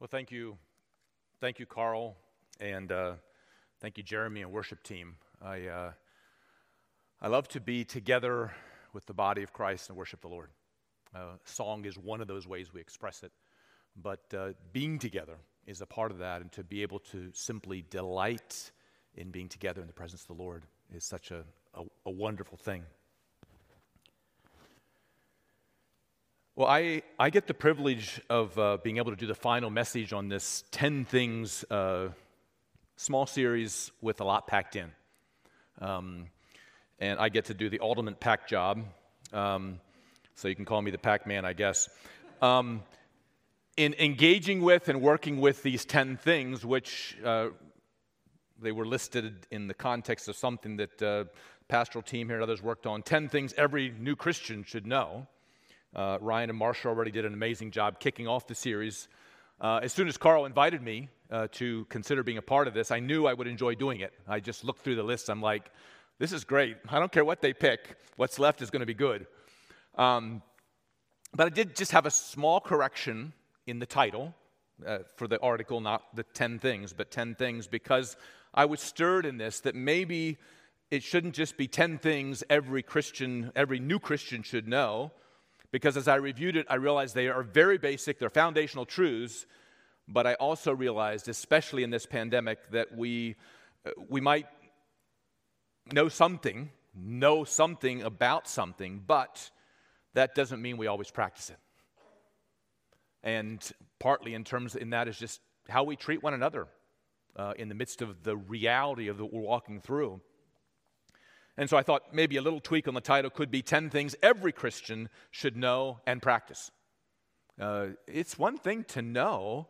Well, thank you. Thank you, Carl, and uh, thank you, Jeremy and worship team. I, uh, I love to be together with the body of Christ and worship the Lord. Uh, song is one of those ways we express it, but uh, being together is a part of that, and to be able to simply delight in being together in the presence of the Lord is such a, a, a wonderful thing. Well, I, I get the privilege of uh, being able to do the final message on this 10 Things uh, small series with a lot packed in. Um, and I get to do the ultimate pack job. Um, so you can call me the pack man, I guess. Um, in engaging with and working with these 10 things, which uh, they were listed in the context of something that uh, pastoral team here and others worked on 10 things every new Christian should know. Uh, Ryan and Marsha already did an amazing job kicking off the series. Uh, as soon as Carl invited me uh, to consider being a part of this, I knew I would enjoy doing it. I just looked through the list. I'm like, this is great. I don't care what they pick, what's left is going to be good. Um, but I did just have a small correction in the title uh, for the article, not the 10 things, but 10 things, because I was stirred in this that maybe it shouldn't just be 10 things every Christian, every new Christian should know because as I reviewed it, I realized they are very basic, they're foundational truths, but I also realized, especially in this pandemic, that we, uh, we might know something, know something about something, but that doesn't mean we always practice it. And partly in terms in that is just how we treat one another uh, in the midst of the reality of what we're walking through. And so I thought maybe a little tweak on the title could be 10 things every Christian should know and practice. Uh, it's one thing to know,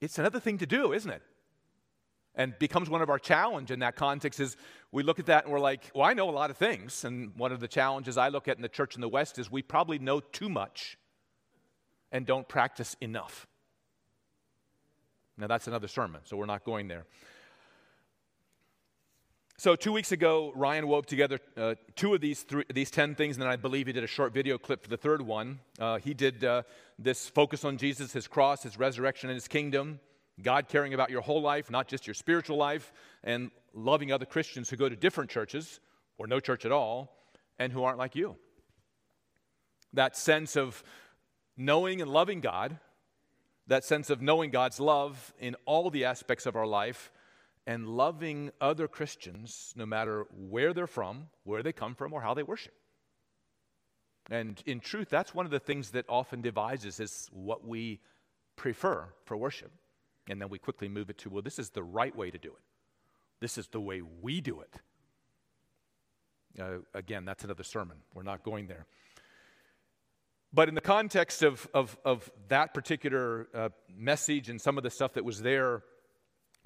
it's another thing to do, isn't it? And becomes one of our challenge in that context is we look at that and we're like, well, I know a lot of things. And one of the challenges I look at in the church in the West is we probably know too much and don't practice enough. Now, that's another sermon, so we're not going there. So, two weeks ago, Ryan wove together uh, two of these, three, these 10 things, and then I believe he did a short video clip for the third one. Uh, he did uh, this focus on Jesus, his cross, his resurrection, and his kingdom, God caring about your whole life, not just your spiritual life, and loving other Christians who go to different churches or no church at all and who aren't like you. That sense of knowing and loving God, that sense of knowing God's love in all the aspects of our life and loving other Christians, no matter where they're from, where they come from, or how they worship. And in truth, that's one of the things that often divides us is what we prefer for worship. And then we quickly move it to, well, this is the right way to do it. This is the way we do it. Uh, again, that's another sermon. We're not going there. But in the context of, of, of that particular uh, message and some of the stuff that was there,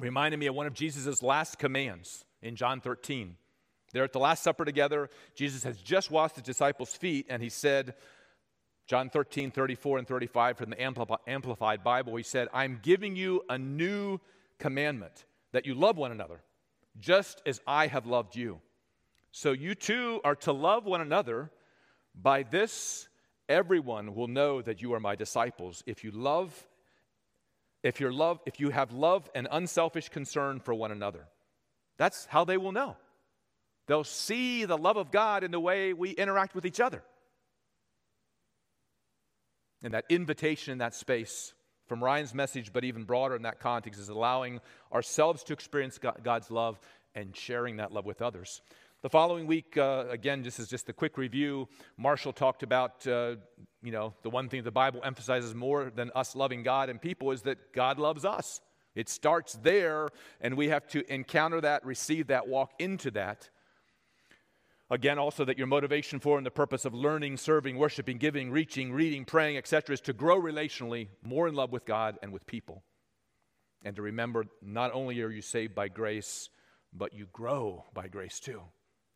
reminded me of one of Jesus' last commands in John 13. They're at the Last Supper together. Jesus has just washed the disciples' feet, and he said, John 13, 34 and 35 from the Amplified Bible, he said, I'm giving you a new commandment that you love one another, just as I have loved you. So you too are to love one another. By this, everyone will know that you are my disciples if you love if, you love, if you have love and unselfish concern for one another. That's how they will know. They'll see the love of God in the way we interact with each other. And that invitation in that space from Ryan's message, but even broader in that context, is allowing ourselves to experience God's love and sharing that love with others. The following week, uh, again, this is just a quick review. Marshall talked about, uh, you know, the one thing the Bible emphasizes more than us loving God and people is that God loves us. It starts there, and we have to encounter that, receive that, walk into that. Again, also that your motivation for and the purpose of learning, serving, worshiping, giving, reaching, reading, praying, etc., is to grow relationally, more in love with God and with people. And to remember, not only are you saved by grace, but you grow by grace too.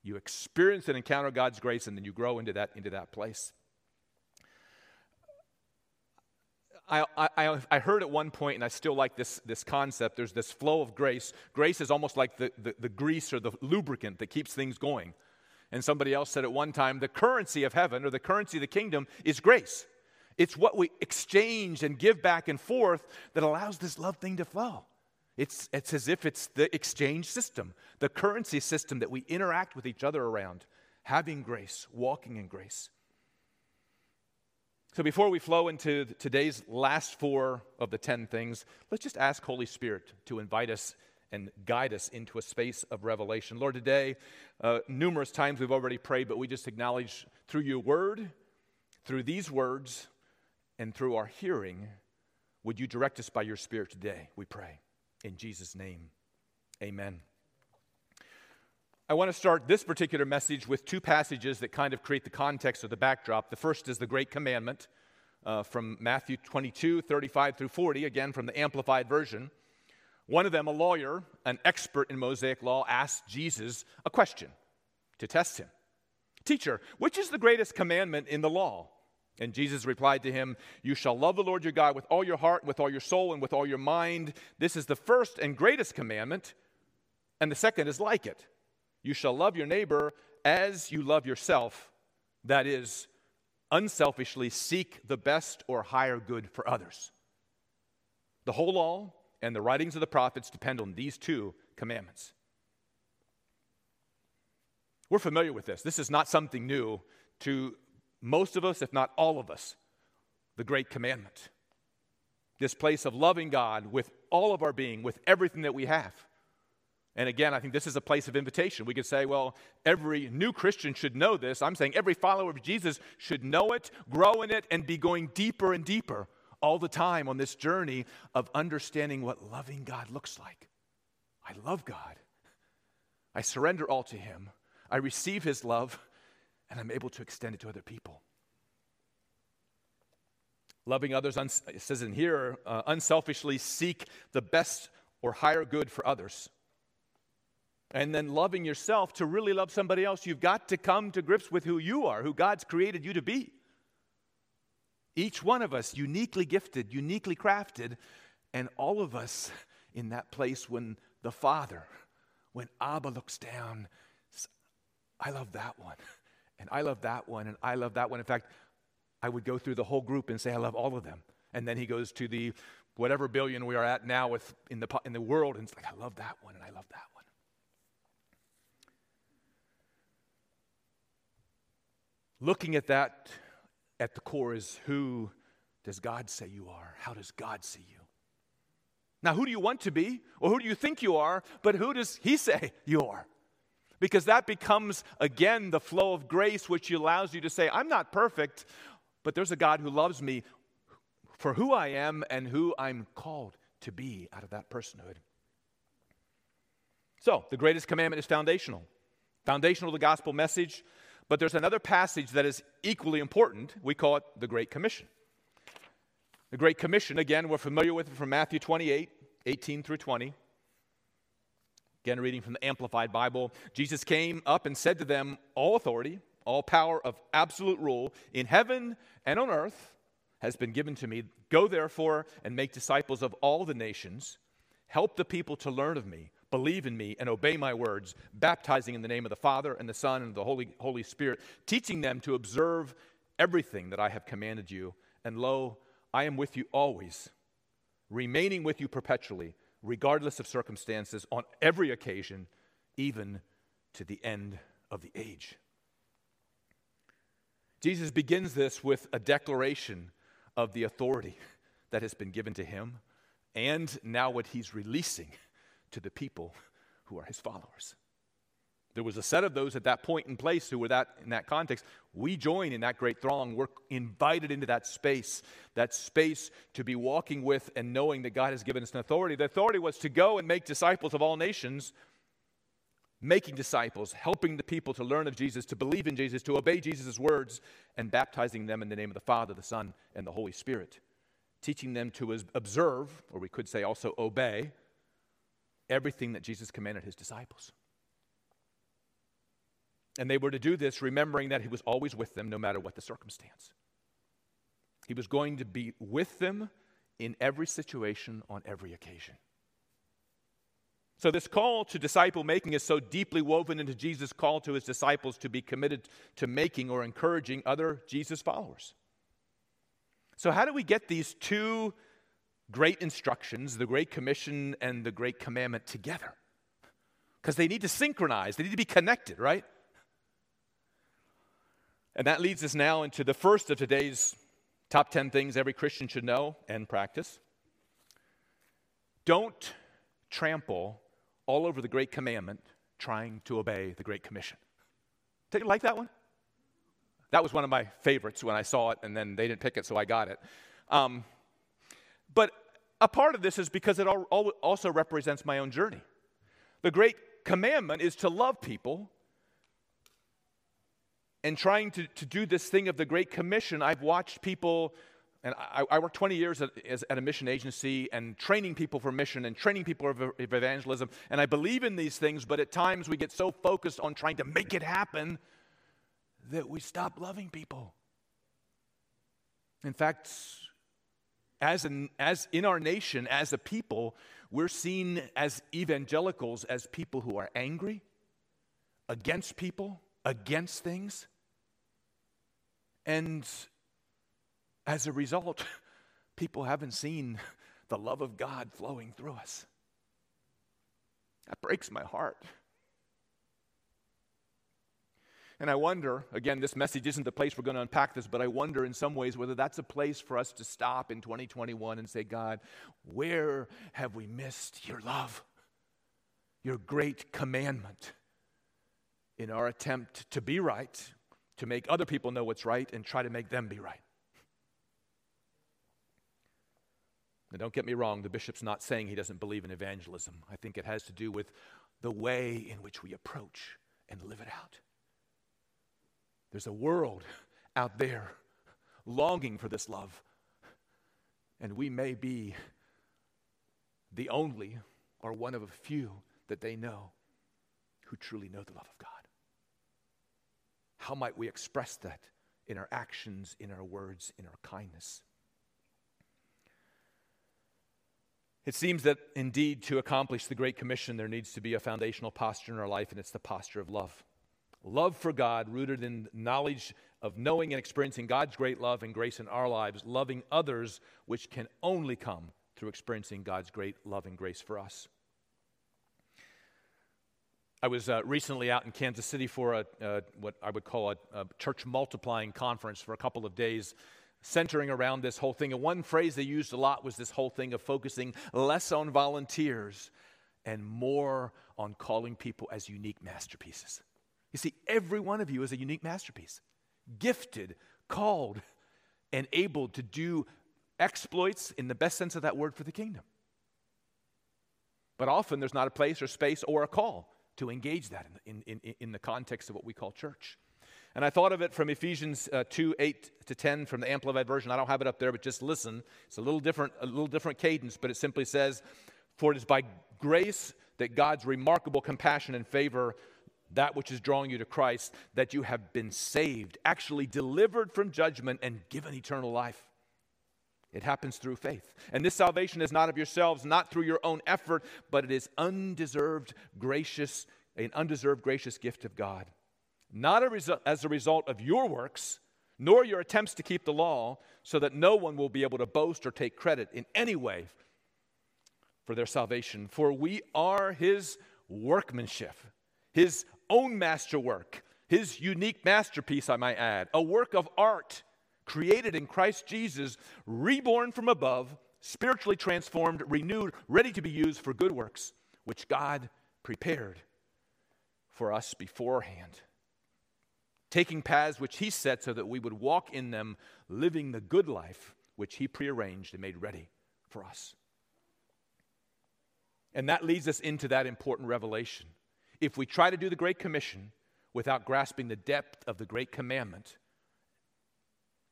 You experience and encounter God's grace, and then you grow into that, into that place. I, I, I heard at one point, and I still like this, this concept there's this flow of grace. Grace is almost like the, the, the grease or the lubricant that keeps things going. And somebody else said at one time the currency of heaven or the currency of the kingdom is grace. It's what we exchange and give back and forth that allows this love thing to flow. It's, it's as if it's the exchange system, the currency system that we interact with each other around, having grace, walking in grace. So before we flow into today's last four of the 10 things, let's just ask Holy Spirit to invite us and guide us into a space of revelation. Lord, today, uh, numerous times we've already prayed, but we just acknowledge through your word, through these words, and through our hearing, would you direct us by your Spirit today, we pray. In Jesus' name, amen. I want to start this particular message with two passages that kind of create the context or the backdrop. The first is the Great Commandment uh, from Matthew 22, 35 through 40, again from the Amplified Version. One of them, a lawyer, an expert in Mosaic law, asked Jesus a question to test him Teacher, which is the greatest commandment in the law? And Jesus replied to him, You shall love the Lord your God with all your heart, with all your soul, and with all your mind. This is the first and greatest commandment. And the second is like it You shall love your neighbor as you love yourself. That is, unselfishly seek the best or higher good for others. The whole law and the writings of the prophets depend on these two commandments. We're familiar with this. This is not something new to most of us, if not all of us, the great commandment. This place of loving God with all of our being, with everything that we have. And again, I think this is a place of invitation. We could say, well, every new Christian should know this. I'm saying every follower of Jesus should know it, grow in it, and be going deeper and deeper all the time on this journey of understanding what loving God looks like. I love God. I surrender all to Him. I receive His love and I'm able to extend it to other people. Loving others, it says in here, uh, unselfishly seek the best or higher good for others. And then loving yourself to really love somebody else, you've got to come to grips with who you are, who God's created you to be. Each one of us uniquely gifted, uniquely crafted, and all of us in that place when the Father, when Abba looks down, I love that one and I love that one, and I love that one. In fact, I would go through the whole group and say, I love all of them. And then he goes to the whatever billion we are at now with, in, the, in the world, and it's like, I love that one, and I love that one. Looking at that at the core is who does God say you are? How does God see you? Now, who do you want to be? Or who do you think you are? But who does He say you are? Because that becomes, again, the flow of grace, which allows you to say, I'm not perfect, but there's a God who loves me for who I am and who I'm called to be out of that personhood. So, the greatest commandment is foundational, foundational to the gospel message. But there's another passage that is equally important. We call it the Great Commission. The Great Commission, again, we're familiar with it from Matthew 28 18 through 20. Again, reading from the Amplified Bible, Jesus came up and said to them, All authority, all power of absolute rule in heaven and on earth has been given to me. Go therefore and make disciples of all the nations. Help the people to learn of me, believe in me, and obey my words, baptizing in the name of the Father and the Son and the Holy, Holy Spirit, teaching them to observe everything that I have commanded you. And lo, I am with you always, remaining with you perpetually regardless of circumstances, on every occasion, even to the end of the age. Jesus begins this with a declaration of the authority that has been given to him, and now what he's releasing to the people who are his followers. There was a set of those at that point in place who were that in that context. We join in that great throng. We're invited into that space, that space to be walking with and knowing that God has given us an authority. The authority was to go and make disciples of all nations, making disciples, helping the people to learn of Jesus, to believe in Jesus, to obey Jesus' words, and baptizing them in the name of the Father, the Son, and the Holy Spirit. Teaching them to observe, or we could say also obey, everything that Jesus commanded his disciples. And they were to do this remembering that He was always with them no matter what the circumstance. He was going to be with them in every situation on every occasion. So, this call to disciple making is so deeply woven into Jesus' call to his disciples to be committed to making or encouraging other Jesus followers. So, how do we get these two great instructions, the Great Commission and the Great Commandment, together? Because they need to synchronize, they need to be connected, right? And that leads us now into the first of today's top 10 things every Christian should know and practice. Don't trample all over the Great Commandment trying to obey the Great Commission. Did you like that one? That was one of my favorites when I saw it, and then they didn't pick it, so I got it. Um, but a part of this is because it also represents my own journey. The great commandment is to love people. And trying to, to do this thing of the Great Commission, I've watched people, and I, I worked 20 years at, as, at, a mission agency and training people for mission and training people for evangelism. And I believe in these things, but at times we get so focused on trying to make it happen that we stop loving people. In fact, as, an, as in our nation, as a people, we're seen as evangelicals as people who are angry, against people, against things. And as a result, people haven't seen the love of God flowing through us. That breaks my heart. And I wonder, again, this message isn't the place we're going to unpack this, but I wonder in some ways whether that's a place for us to stop in 2021 and say, God, where have we missed your love, your great commandment in our attempt to be right, to make other people know what's right, and try to make them be right? Now, don't get me wrong, the bishop's not saying he doesn't believe in evangelism. I think it has to do with the way in which we approach and live it out. There's a world out there longing for this love. And we may be the only or one of a few that they know who truly know the love of God. How might we express that in our actions, in our words, in our kindness? It seems that indeed to accomplish the Great Commission, there needs to be a foundational posture in our life, and it's the posture of love love for God rooted in knowledge of knowing and experiencing God's great love and grace in our lives, loving others, which can only come through experiencing God's great love and grace for us. I was uh, recently out in Kansas City for a, uh, what I would call a, a church multiplying conference for a couple of days, centering around this whole thing. And one phrase they used a lot was this whole thing of focusing less on volunteers and more on calling people as unique masterpieces. You see, every one of you is a unique masterpiece, gifted, called, and able to do exploits in the best sense of that word for the kingdom. But often there's not a place or space or a call to engage that in, in, in, in the context of what we call church. And I thought of it from Ephesians uh, 2 8 to 10 from the Amplified Version. I don't have it up there, but just listen. It's a little different, a little different cadence, but it simply says, For it is by grace that God's remarkable compassion and favor that which is drawing you to Christ, that you have been saved, actually delivered from judgment and given eternal life. It happens through faith. And this salvation is not of yourselves, not through your own effort, but it is undeserved, gracious, an undeserved, gracious gift of God. Not a resu- as a result of your works, nor your attempts to keep the law, so that no one will be able to boast or take credit in any way for their salvation. For we are his workmanship, his own masterwork, his unique masterpiece, I might add, a work of art created in Christ Jesus, reborn from above, spiritually transformed, renewed, ready to be used for good works, which God prepared for us beforehand. Taking paths which he set so that we would walk in them, living the good life which he prearranged and made ready for us. And that leads us into that important revelation if we try to do the Great Commission without grasping the depth of the Great Commandment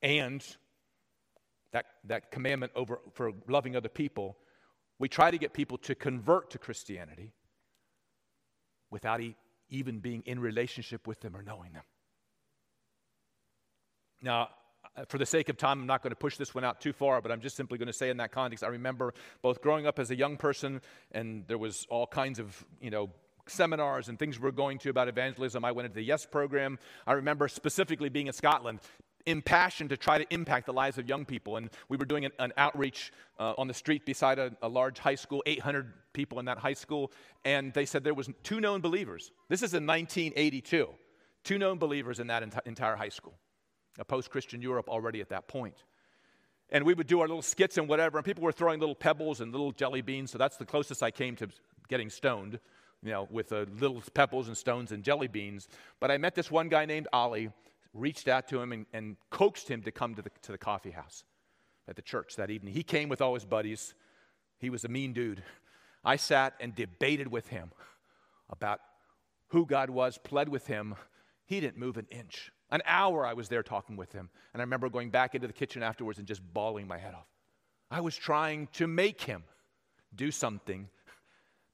and that, that commandment over, for loving other people, we try to get people to convert to Christianity without e- even being in relationship with them or knowing them. Now, uh, for the sake of time, I'm not going to push this one out too far, but I'm just simply going to say in that context, I remember both growing up as a young person, and there was all kinds of, you know, seminars and things we were going to about evangelism. I went into the Yes program. I remember specifically being in Scotland. Impassioned to try to impact the lives of young people. And we were doing an, an outreach uh, on the street beside a, a, large high school, 800 people in that high school, and they said there was two known believers. This is in 1982. Two known believers in that enti- entire high school. A post-Christian Europe already at that point. And we would do our little skits and whatever, and people were throwing little pebbles and little jelly beans, so that's the closest I came to getting stoned, you know, with uh, little pebbles and stones and jelly beans. But I met this one guy named Ollie reached out to him and, and coaxed him to come to the, to the coffee house at the church that evening. He came with all his buddies. He was a mean dude. I sat and debated with him about who God was, pled with him. He didn't move an inch. An hour I was there talking with him. And I remember going back into the kitchen afterwards and just bawling my head off. I was trying to make him do something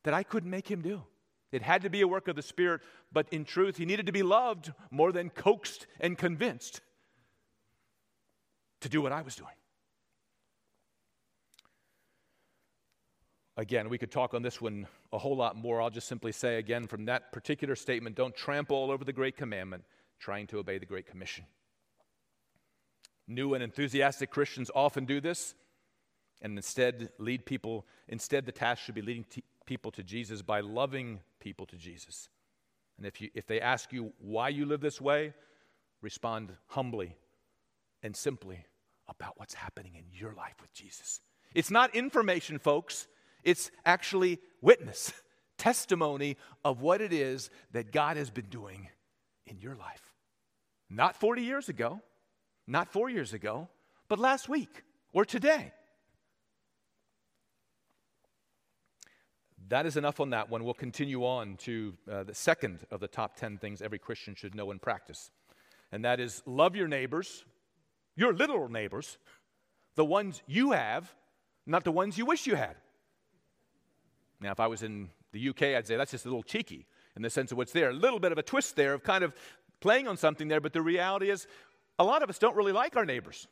that I couldn't make him do. It had to be a work of the Spirit, but in truth, he needed to be loved more than coaxed and convinced to do what I was doing. Again, we could talk on this one a whole lot more. I'll just simply say again from that particular statement don't trample all over the Great Commandment trying to obey the Great Commission. New and enthusiastic Christians often do this and instead lead people, instead, the task should be leading t- people to Jesus by loving people to Jesus. And if, you, if they ask you why you live this way, respond humbly and simply about what's happening in your life with Jesus. It's not information, folks, it's actually witness, testimony of what it is that God has been doing in your life. Not 40 years ago, not four years ago, but last week or today. That is enough on that one. We'll continue on to uh, the second of the top 10 things every Christian should know and practice. And that is love your neighbors, your literal neighbors, the ones you have, not the ones you wish you had. Now, if I was in the UK, I'd say that's just a little cheeky in the sense of what's there. A little bit of a twist there of kind of playing on something there, but the reality is a lot of us don't really like our neighbors,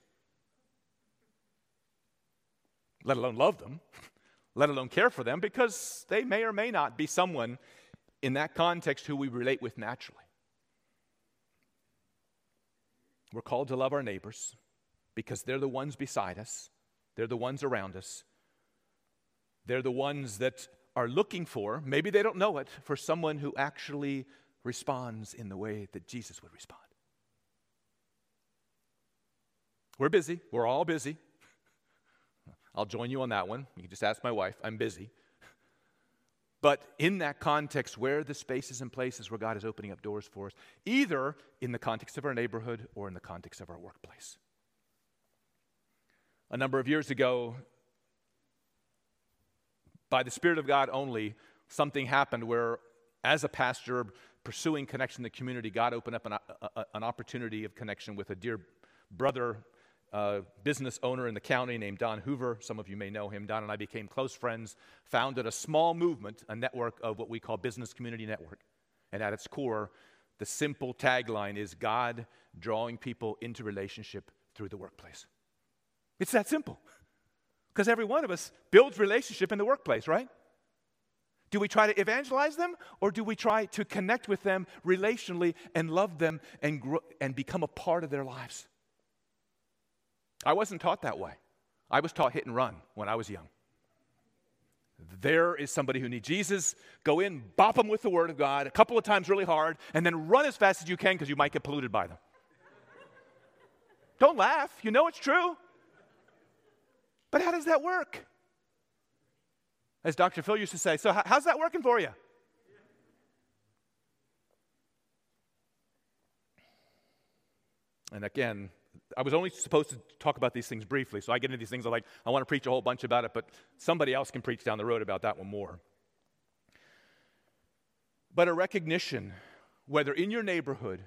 let alone love them. let alone care for them, because they may or may not be someone in that context who we relate with naturally. We're called to love our neighbors because they're the ones beside us, they're the ones around us, they're the ones that are looking for, maybe they don't know it, for someone who actually responds in the way that Jesus would respond. We're busy, we're all busy. I'll join you on that one. You can just ask my wife. I'm busy. But in that context, where the spaces and places where God is opening up doors for us, either in the context of our neighborhood or in the context of our workplace. A number of years ago, by the Spirit of God only, something happened where, as a pastor pursuing connection in the community, God opened up an, a, an opportunity of connection with a dear brother a business owner in the county named Don Hoover. Some of you may know him. Don and I became close friends, founded a small movement, a network of what we call Business Community Network. And at its core, the simple tagline is God drawing people into relationship through the workplace. It's that simple. Because every one of us builds relationship in the workplace, right? Do we try to evangelize them or do we try to connect with them relationally and love them and, grow, and become a part of their lives? I wasn't taught that way. I was taught hit and run when I was young. There is somebody who needs Jesus. Go in, bop them with the Word of God a couple of times really hard, and then run as fast as you can because you might get polluted by them. Don't laugh. You know it's true. But how does that work? As Dr. Phil used to say, so how's that working for you? And again, I was only supposed to talk about these things briefly, so I get into these things. I'm like, I want to preach a whole bunch about it, but somebody else can preach down the road about that one more. But a recognition, whether in your neighborhood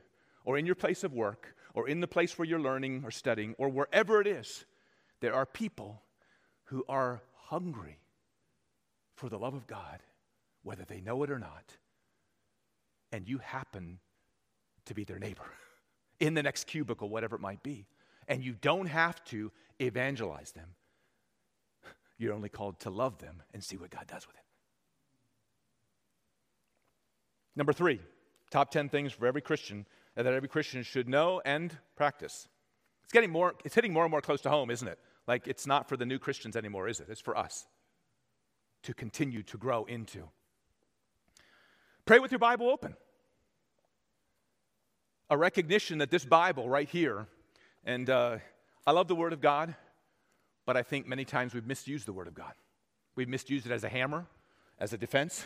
or in your place of work or in the place where you're learning or studying or wherever it is, there are people who are hungry for the love of God, whether they know it or not, and you happen to be their neighbor. in the next cubicle, whatever it might be. And you don't have to evangelize them. You're only called to love them and see what God does with it. Number three, top 10 things for every Christian that every Christian should know and practice. It's getting more, it's hitting more and more close to home, isn't it? Like it's not for the new Christians anymore, is it? It's for us to continue to grow into. Pray with your Bible open. A recognition that this Bible right here, and uh, I love the Word of God, but I think many times we've misused the Word of God. We've misused it as a hammer, as a defense,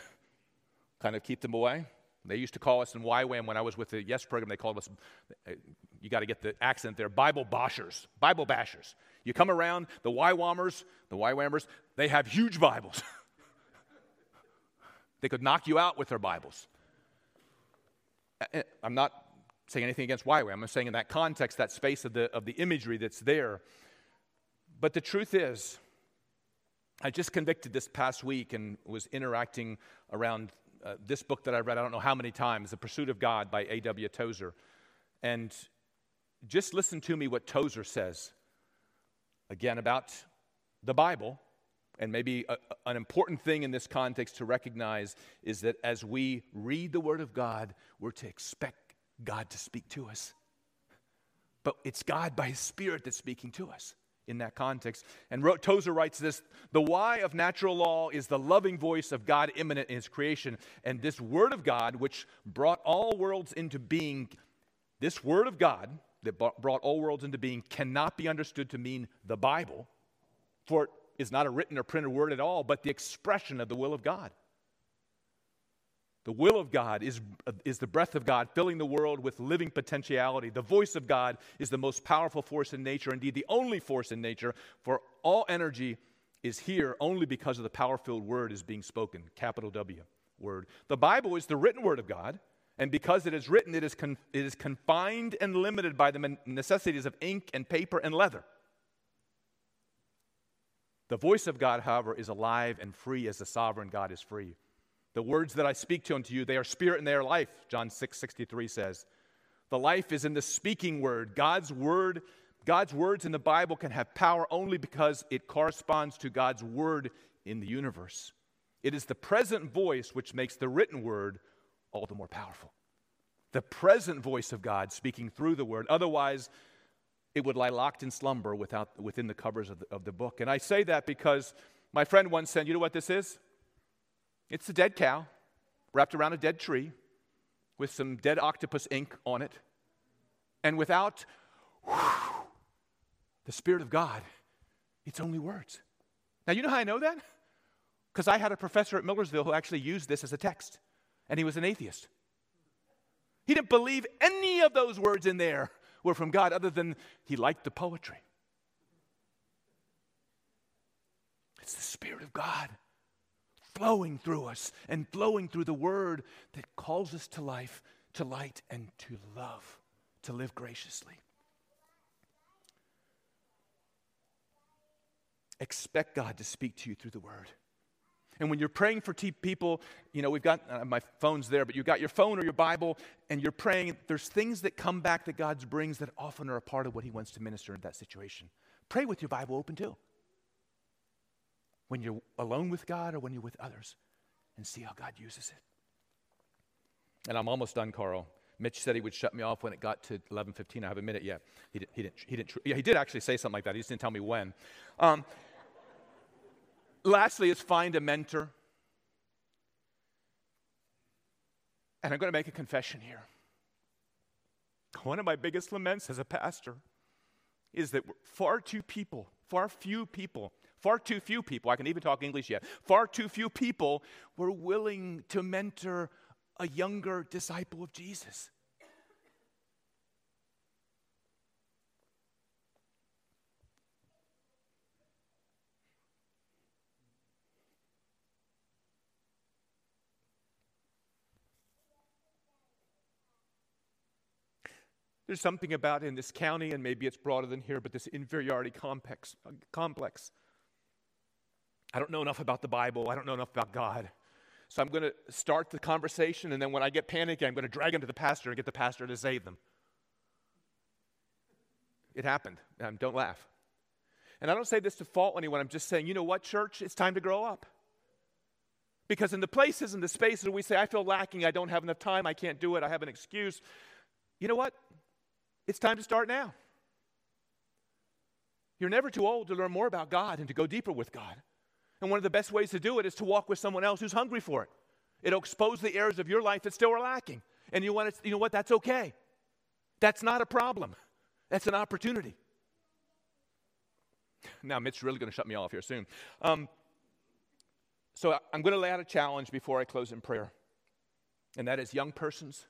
kind of keep them away. They used to call us in YWAM when I was with the Yes program, they called us, uh, you got to get the accent there, Bible bashers, Bible bashers. You come around, the YWAMers, the YWAMers, they have huge Bibles. they could knock you out with their Bibles. I'm not saying anything against YWAM. I'm saying in that context, that space of the, of the imagery that's there. But the truth is, I just convicted this past week and was interacting around uh, this book that I read, I don't know how many times, The Pursuit of God by A.W. Tozer. And just listen to me what Tozer says again about the Bible. And maybe a, an important thing in this context to recognize is that as we read the Word of God, we're to expect God to speak to us. But it's God by His Spirit that's speaking to us in that context. And Tozer writes this The why of natural law is the loving voice of God immanent in His creation. And this Word of God, which brought all worlds into being, this Word of God that brought all worlds into being cannot be understood to mean the Bible, for it is not a written or printed word at all, but the expression of the will of God. The will of God is, is the breath of God filling the world with living potentiality. The voice of God is the most powerful force in nature, indeed, the only force in nature, for all energy is here only because of the power filled word is being spoken, capital W word. The Bible is the written word of God, and because it is written, it is, con- it is confined and limited by the necessities of ink and paper and leather. The voice of God, however, is alive and free as the sovereign God is free. The words that I speak to unto you, they are spirit and they are life, John 6 63 says. The life is in the speaking word. God's word, God's words in the Bible can have power only because it corresponds to God's word in the universe. It is the present voice which makes the written word all the more powerful. The present voice of God speaking through the word. Otherwise, it would lie locked in slumber without, within the covers of the, of the book. And I say that because my friend once said, You know what this is? It's a dead cow wrapped around a dead tree with some dead octopus ink on it. And without whew, the Spirit of God, it's only words. Now, you know how I know that? Because I had a professor at Millersville who actually used this as a text, and he was an atheist. He didn't believe any of those words in there were from God, other than he liked the poetry. It's the Spirit of God flowing through us and flowing through the word that calls us to life, to light, and to love, to live graciously. Expect God to speak to you through the word. And when you're praying for t- people, you know, we've got uh, my phone's there, but you've got your phone or your Bible, and you're praying, there's things that come back that God brings that often are a part of what He wants to minister in that situation. Pray with your Bible open too when you're alone with God or when you're with others and see how God uses it. And I'm almost done, Carl. Mitch said he would shut me off when it got to 11:15. I haven't a minute yet. He, did, he didn't. He didn't. Yeah, he did actually say something like that. He just didn't tell me when. Um, lastly, is find a mentor. And I'm going to make a confession here. One of my biggest laments as a pastor is that far too people, far few people Far too few people, I can even talk English yet, far too few people were willing to mentor a younger disciple of Jesus. There's something about in this county, and maybe it's broader than here, but this inferiority complex, complex I don't know enough about the Bible. I don't know enough about God. So I'm going to start the conversation, and then when I get panicky, I'm going to drag them to the pastor and get the pastor to save them. It happened. Um, don't laugh. And I don't say this to fault anyone. I'm just saying, you know what, church? It's time to grow up. Because in the places and the spaces where we say, I feel lacking, I don't have enough time, I can't do it, I have an excuse, you know what? It's time to start now. You're never too old to learn more about God and to go deeper with God. And one of the best ways to do it is to walk with someone else who's hungry for it. It'll expose the areas of your life that still are lacking. And you, want to, you know what? That's okay. That's not a problem. That's an opportunity. Now, Mitt's really going to shut me off here soon. Um, so I'm going to lay out a challenge before I close in prayer. And that is young persons,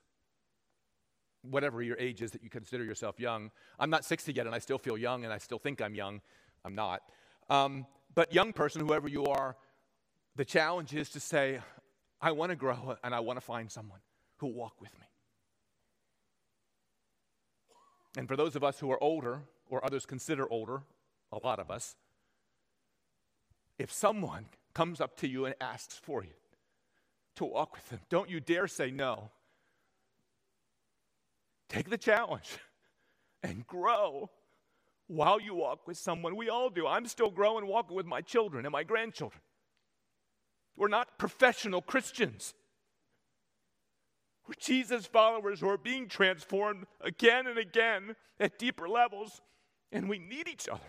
whatever your age is that you consider yourself young. I'm not 60 yet, and I still feel young, and I still think I'm young. I'm not. Um, but young person, whoever you are, the challenge is to say, I want to grow and I want to find someone who will walk with me. And for those of us who are older, or others consider older, a lot of us, if someone comes up to you and asks for you to walk with them, don't you dare say no. Take the challenge and grow while you walk with someone. We all do. I'm still growing, walking with my children and my grandchildren. We're not professional Christians. We're Jesus followers who are being transformed again and again at deeper levels, and we need each other.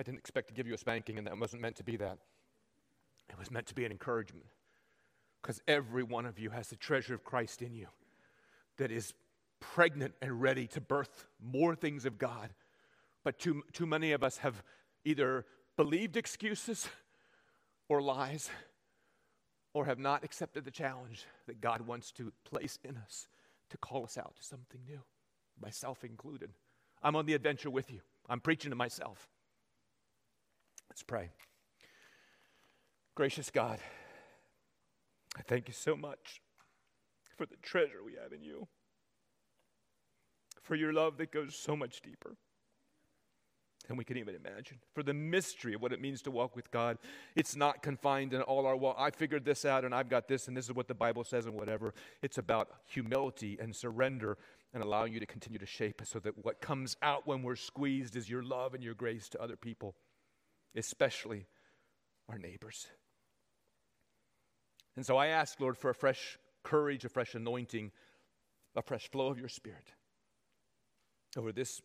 I didn't expect to give you a spanking, and that wasn't meant to be that. It was meant to be an encouragement. Because every one of you has the treasure of Christ in you that is pregnant and ready to birth more things of God. But too, too many of us have either believed excuses or lies or have not accepted the challenge that God wants to place in us to call us out to something new, myself included. I'm on the adventure with you. I'm preaching to myself. Let's pray. Gracious God, I thank you so much for the treasure we have in you, for your love that goes so much deeper than we can even imagine, for the mystery of what it means to walk with God. It's not confined in all our walk. I figured this out and I've got this and this is what the Bible says and whatever. It's about humility and surrender and allowing you to continue to shape us so that what comes out when we're squeezed is your love and your grace to other people especially our neighbors. And so I ask, Lord, for a fresh courage, a fresh anointing, a fresh flow of your Spirit over this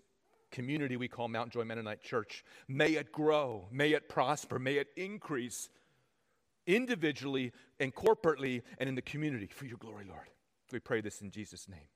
community we call Mount Joy Mennonite Church. May it grow, may it prosper, may it increase individually and corporately and in the community for your glory, Lord. We pray this in Jesus' name.